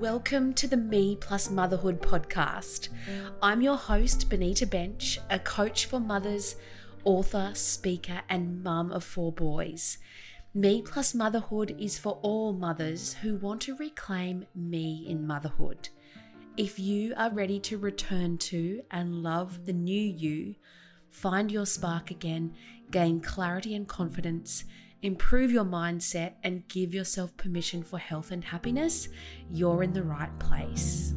Welcome to the Me Plus Motherhood podcast. I'm your host, Benita Bensch, a coach for mothers, author, speaker, and mum of four boys. Me Plus Motherhood is for all mothers who want to reclaim me in motherhood. If you are ready to return to and love the new you, find your spark again, gain clarity and confidence, improve your mindset, and give yourself permission for health and happiness, you're in the right place.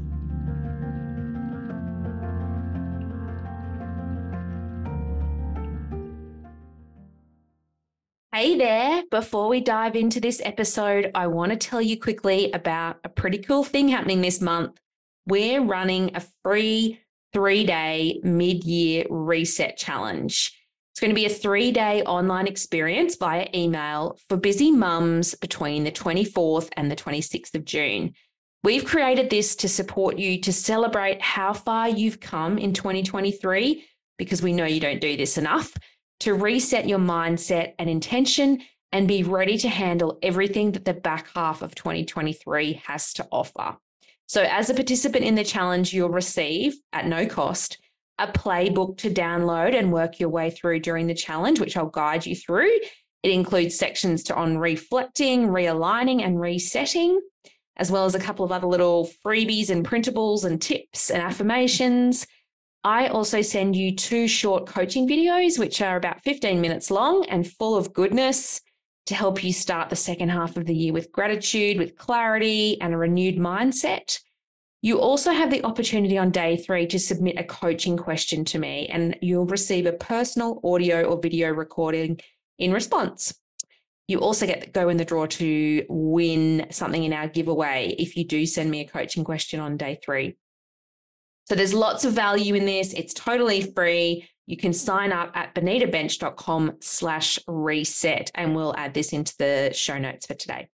Hey there! Before we dive into this episode, I want to tell you quickly about a pretty cool thing happening this month. We're running a free three day mid year reset challenge. It's going to be a three day online experience via email for busy mums between the 24th and the 26th of June. We've created this to support you to celebrate how far you've come in 2023, because we know you don't do this enough, to reset your mindset and intention and be ready to handle everything that the back half of 2023 has to offer. So, as a participant in the challenge, you'll receive at no cost a playbook to download and work your way through during the challenge, which I'll guide you through. It includes sections to on reflecting, realigning, and resetting, as well as a couple of other little freebies and printables and tips and affirmations. I also send you two short coaching videos, which are about 15 minutes long and full of goodness to help you start the second half of the year with gratitude, with clarity, and a renewed mindset. You also have the opportunity on day three to submit a coaching question to me, and you'll receive a personal audio or video recording in response. You also get to go in the draw to win something in our giveaway if you do send me a coaching question on day three. So there's lots of value in this. It's totally free. You can sign up at benitabensch.com slash reset, and we'll add this into the show notes for today.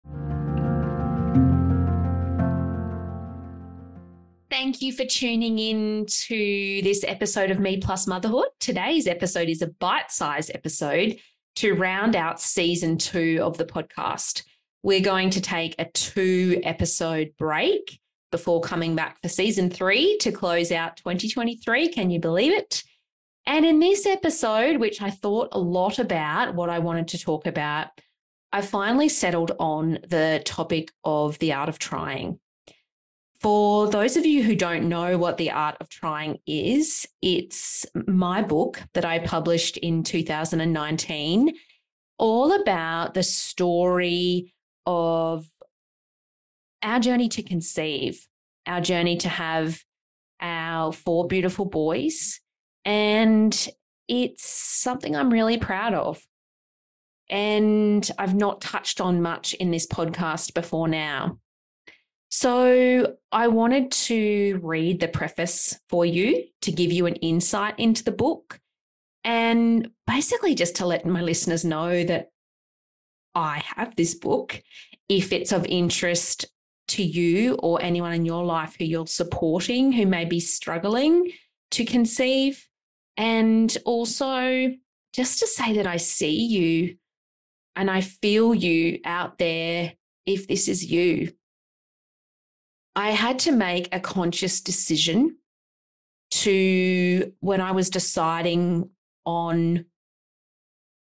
Thank you for tuning in to this episode of Me Plus Motherhood. Today's episode is a bite sized episode to round out season two of the podcast. We're going to take a two episode break before coming back for season three to close out 2023. Can you believe it? And in this episode, which I thought a lot about what I wanted to talk about, I finally settled on the topic of the art of trying. For those of you who don't know what the art of trying is, it's my book that I published in 2019, all about the story of our journey to conceive, our journey to have our four beautiful boys. And it's something I'm really proud of. And I've not touched on much in this podcast before now. So, I wanted to read the preface for you to give you an insight into the book and basically just to let my listeners know that I have this book. If it's of interest to you or anyone in your life who you're supporting who may be struggling to conceive, and also just to say that I see you and I feel you out there if this is you. I had to make a conscious decision to when I was deciding on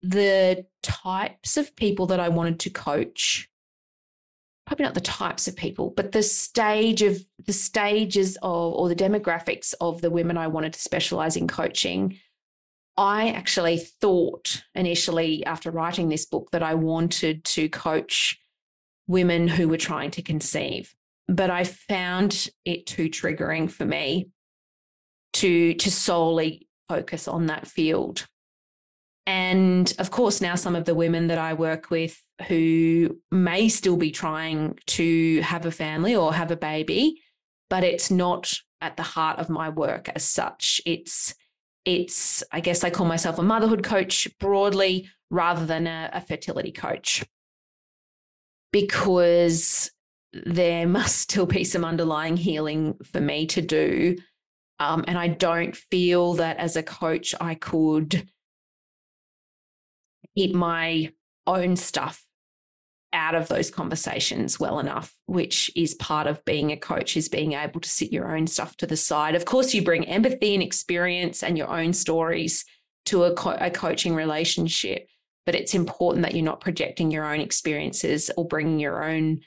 the types of people that I wanted to coach. Probably not the types of people, but the stage of the stages of or the demographics of the women I wanted to specialize in coaching. I actually thought initially after writing this book that I wanted to coach women who were trying to conceive but I found it too triggering for me to to solely focus on that field. And of course, now some of the women that I work with who may still be trying to have a family or have a baby, but it's not at the heart of my work as such. It's it's I guess I call myself a motherhood coach broadly rather than a, a fertility coach because there must still be some underlying healing for me to do. Um, and I don't feel that as a coach, I could keep my own stuff out of those conversations well enough, which is part of being a coach, is being able to sit your own stuff to the side. Of course, you bring empathy and experience and your own stories to a, co- a coaching relationship, but it's important that you're not projecting your own experiences or bringing your own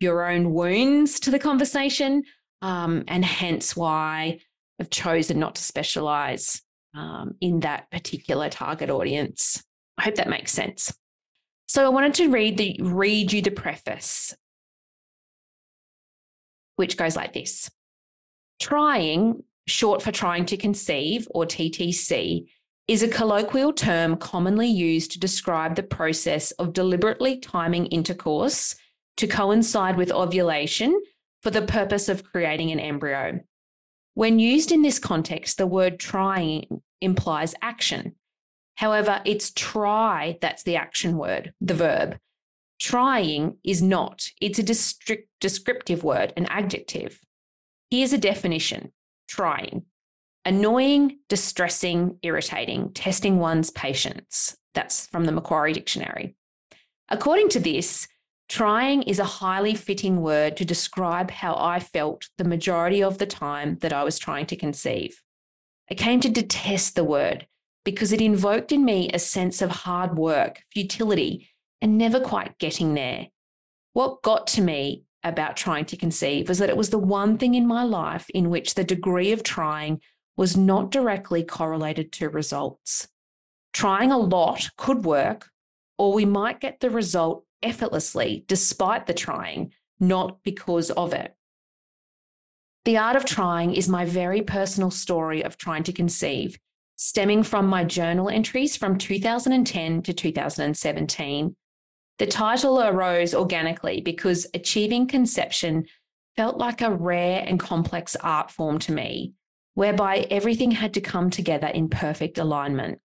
your own wounds to the conversation, um, and hence why I've chosen not to specialize um, in that particular target audience. I hope that makes sense. So I wanted to read the read you the preface, which goes like this. Trying, short for trying to conceive or TTC, is a colloquial term commonly used to describe the process of deliberately timing intercourse to coincide with ovulation for the purpose of creating an embryo. When used in this context, the word trying implies action. However, it's try that's the action word, the verb. Trying is not, it's a district, descriptive word, an adjective. Here's a definition trying annoying, distressing, irritating, testing one's patience. That's from the Macquarie Dictionary. According to this, trying is a highly fitting word to describe how I felt the majority of the time that I was trying to conceive. I came to detest the word because it invoked in me a sense of hard work, futility, and never quite getting there. What got to me about trying to conceive was that it was the one thing in my life in which the degree of trying was not directly correlated to results. Trying a lot could work, or we might get the result effortlessly despite the trying, not because of it. The art of trying is my very personal story of trying to conceive, stemming from my journal entries from 2010 to 2017. The title arose organically because achieving conception felt like a rare and complex art form to me, whereby everything had to come together in perfect alignment.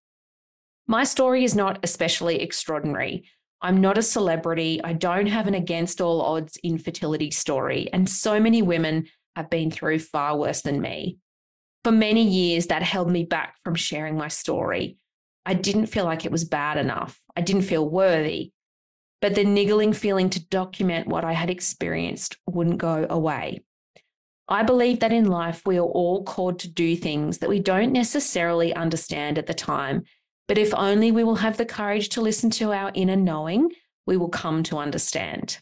My story is not especially extraordinary. I'm not a celebrity. I don't have an against all odds infertility story, and so many women have been through far worse than me. For many years, that held me back from sharing my story. I didn't feel like it was bad enough. I didn't feel worthy. But the niggling feeling to document what I had experienced wouldn't go away. I believe that in life, we are all called to do things that we don't necessarily understand at the time. But if only we will have the courage to listen to our inner knowing, we will come to understand.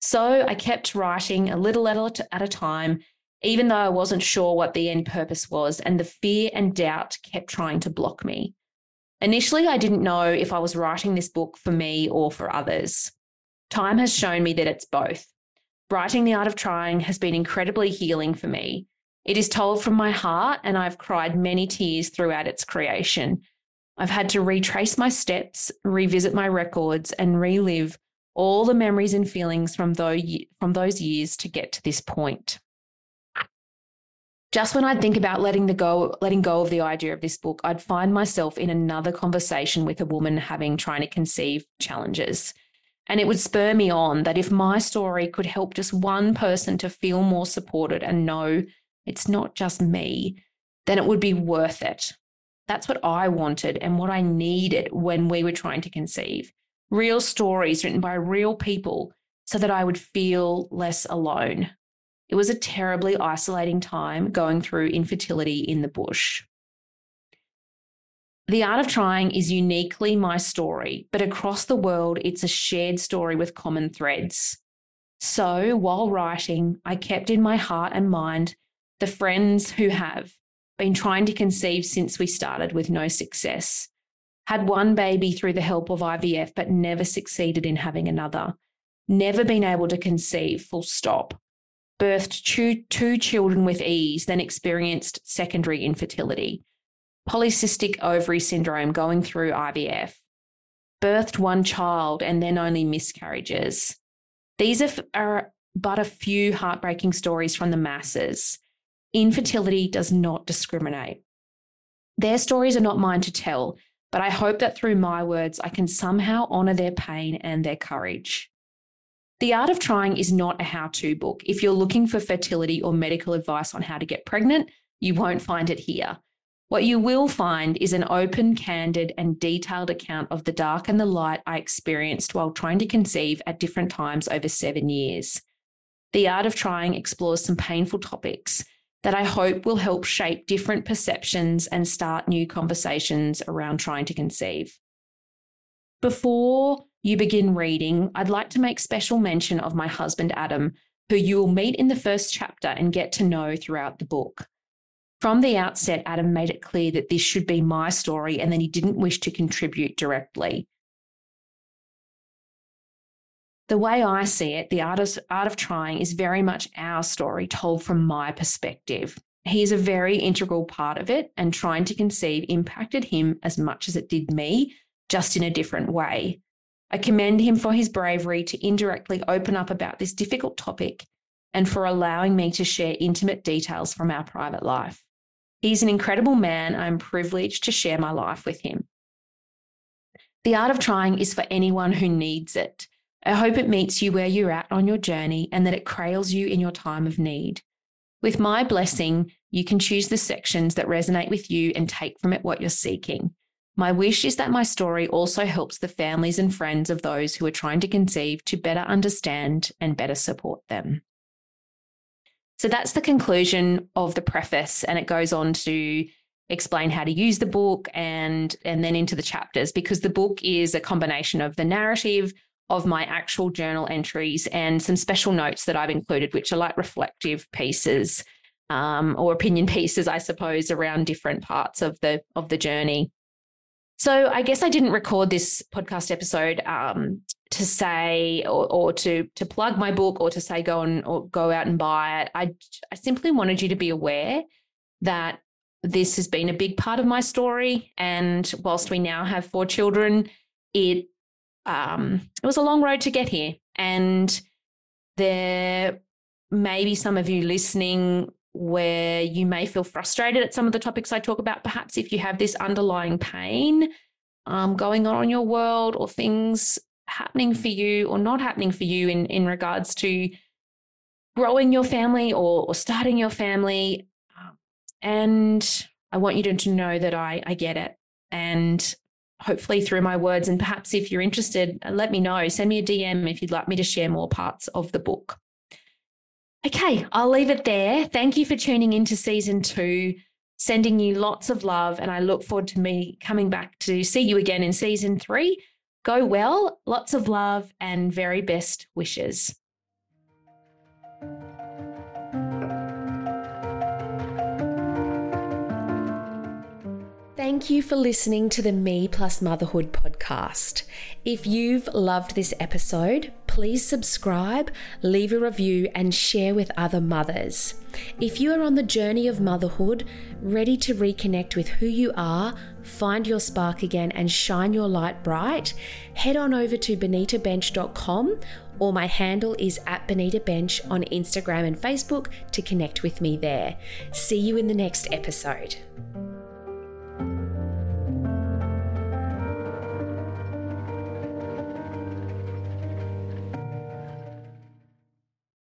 So I kept writing a little at a time even though I wasn't sure what the end purpose was, and the fear and doubt kept trying to block me. Initially, I didn't know if I was writing this book for me or for others. Time has shown me that it's both. Writing The Art of Trying has been incredibly healing for me. It is told from my heart, and I've cried many tears throughout its creation. I've had to retrace my steps, revisit my records, and relive all the memories and feelings from those, years to get to this point just when I'd think about letting the go, letting go of the idea of this book, I'd find myself in another conversation with a woman having trying to conceive challenges. And it would spur me on that if my story could help just one person to feel more supported and know it's not just me, then it would be worth it. That's what I wanted and what I needed when we were trying to conceive. Real stories written by real people so that I would feel less alone. It was a terribly isolating time going through infertility in the bush. The Art of Trying is uniquely my story, but across the world, it's a shared story with common threads. So while writing, I kept in my heart and mind the friends who have been trying to conceive since we started with no success, had one baby through the help of IVF, but never succeeded in having another, never been able to conceive, full stop. Birthed two, two children with ease, then experienced secondary infertility, polycystic ovary syndrome going through IVF, birthed one child and then only miscarriages. These are, are but a few heartbreaking stories from the masses. Infertility does not discriminate. Their stories are not mine to tell, but I hope that through my words, I can somehow honor their pain and their courage. The Art of Trying is not a how to book. If you're looking for fertility or medical advice on how to get pregnant, you won't find it here. What you will find is an open, candid, and detailed account of the dark and the light I experienced while trying to conceive at different times over seven years. The Art of Trying explores some painful topics that I hope will help shape different perceptions and start new conversations around trying to conceive. Before you begin reading, I'd like to make special mention of my husband, Adam, who you will meet in the first chapter and get to know throughout the book. From the outset, Adam made it clear that this should be my story and that he didn't wish to contribute directly. The way I see it, the art of, art of trying is very much our story told from my perspective. He is a very integral part of it, and trying to conceive impacted him as much as it did me, just in a different way. I commend him for his bravery to indirectly open up about this difficult topic and for allowing me to share intimate details from our private life. He's an incredible man. I'm privileged to share my life with him. The art of trying is for anyone who needs it. I hope it meets you where you're at on your journey and that it cradles you in your time of need. With my blessing, you can choose the sections that resonate with you and take from it what you're seeking. My wish is that my story also helps the families and friends of those who are trying to conceive to better understand and better support them. So that's the conclusion of the preface, and it goes on to explain how to use the book and and then into the chapters because the book is a combination of the narrative of my actual journal entries and some special notes that I've included, which are like reflective pieces um, or opinion pieces, I suppose, around different parts of the of the journey. So I guess I didn't record this podcast episode um, to say or, or, to to plug my book or to say go and or go out and buy it. I I simply wanted you to be aware that this has been a big part of my story. And whilst we now have four children, it um, it was a long road to get here. And there may be some of you listening where you may feel frustrated at some of the topics I talk about, perhaps if you have this underlying pain um, going on in your world or things happening for you or not happening for you in, in regards to growing your family or, or starting your family. And I want you to, to know that I, I get it. And hopefully through my words, and perhaps if you're interested, uh, let me know. Send me a DM if you'd like me to share more parts of the book. Okay, I'll leave it there. Thank you for tuning into season two. Sending you lots of love, and I look forward to me coming back to see you again in season three. Go well, lots of love, and very best wishes. Thank you for listening to the Me Plus Motherhood podcast. If you've loved this episode, please subscribe, leave a review, and share with other mothers. If you are on the journey of motherhood, ready to reconnect with who you are, find your spark again, and shine your light bright, head on over to benitabensch.com or my handle is at Benita Bensch on Instagram and Facebook to connect with me there. See you in the next episode.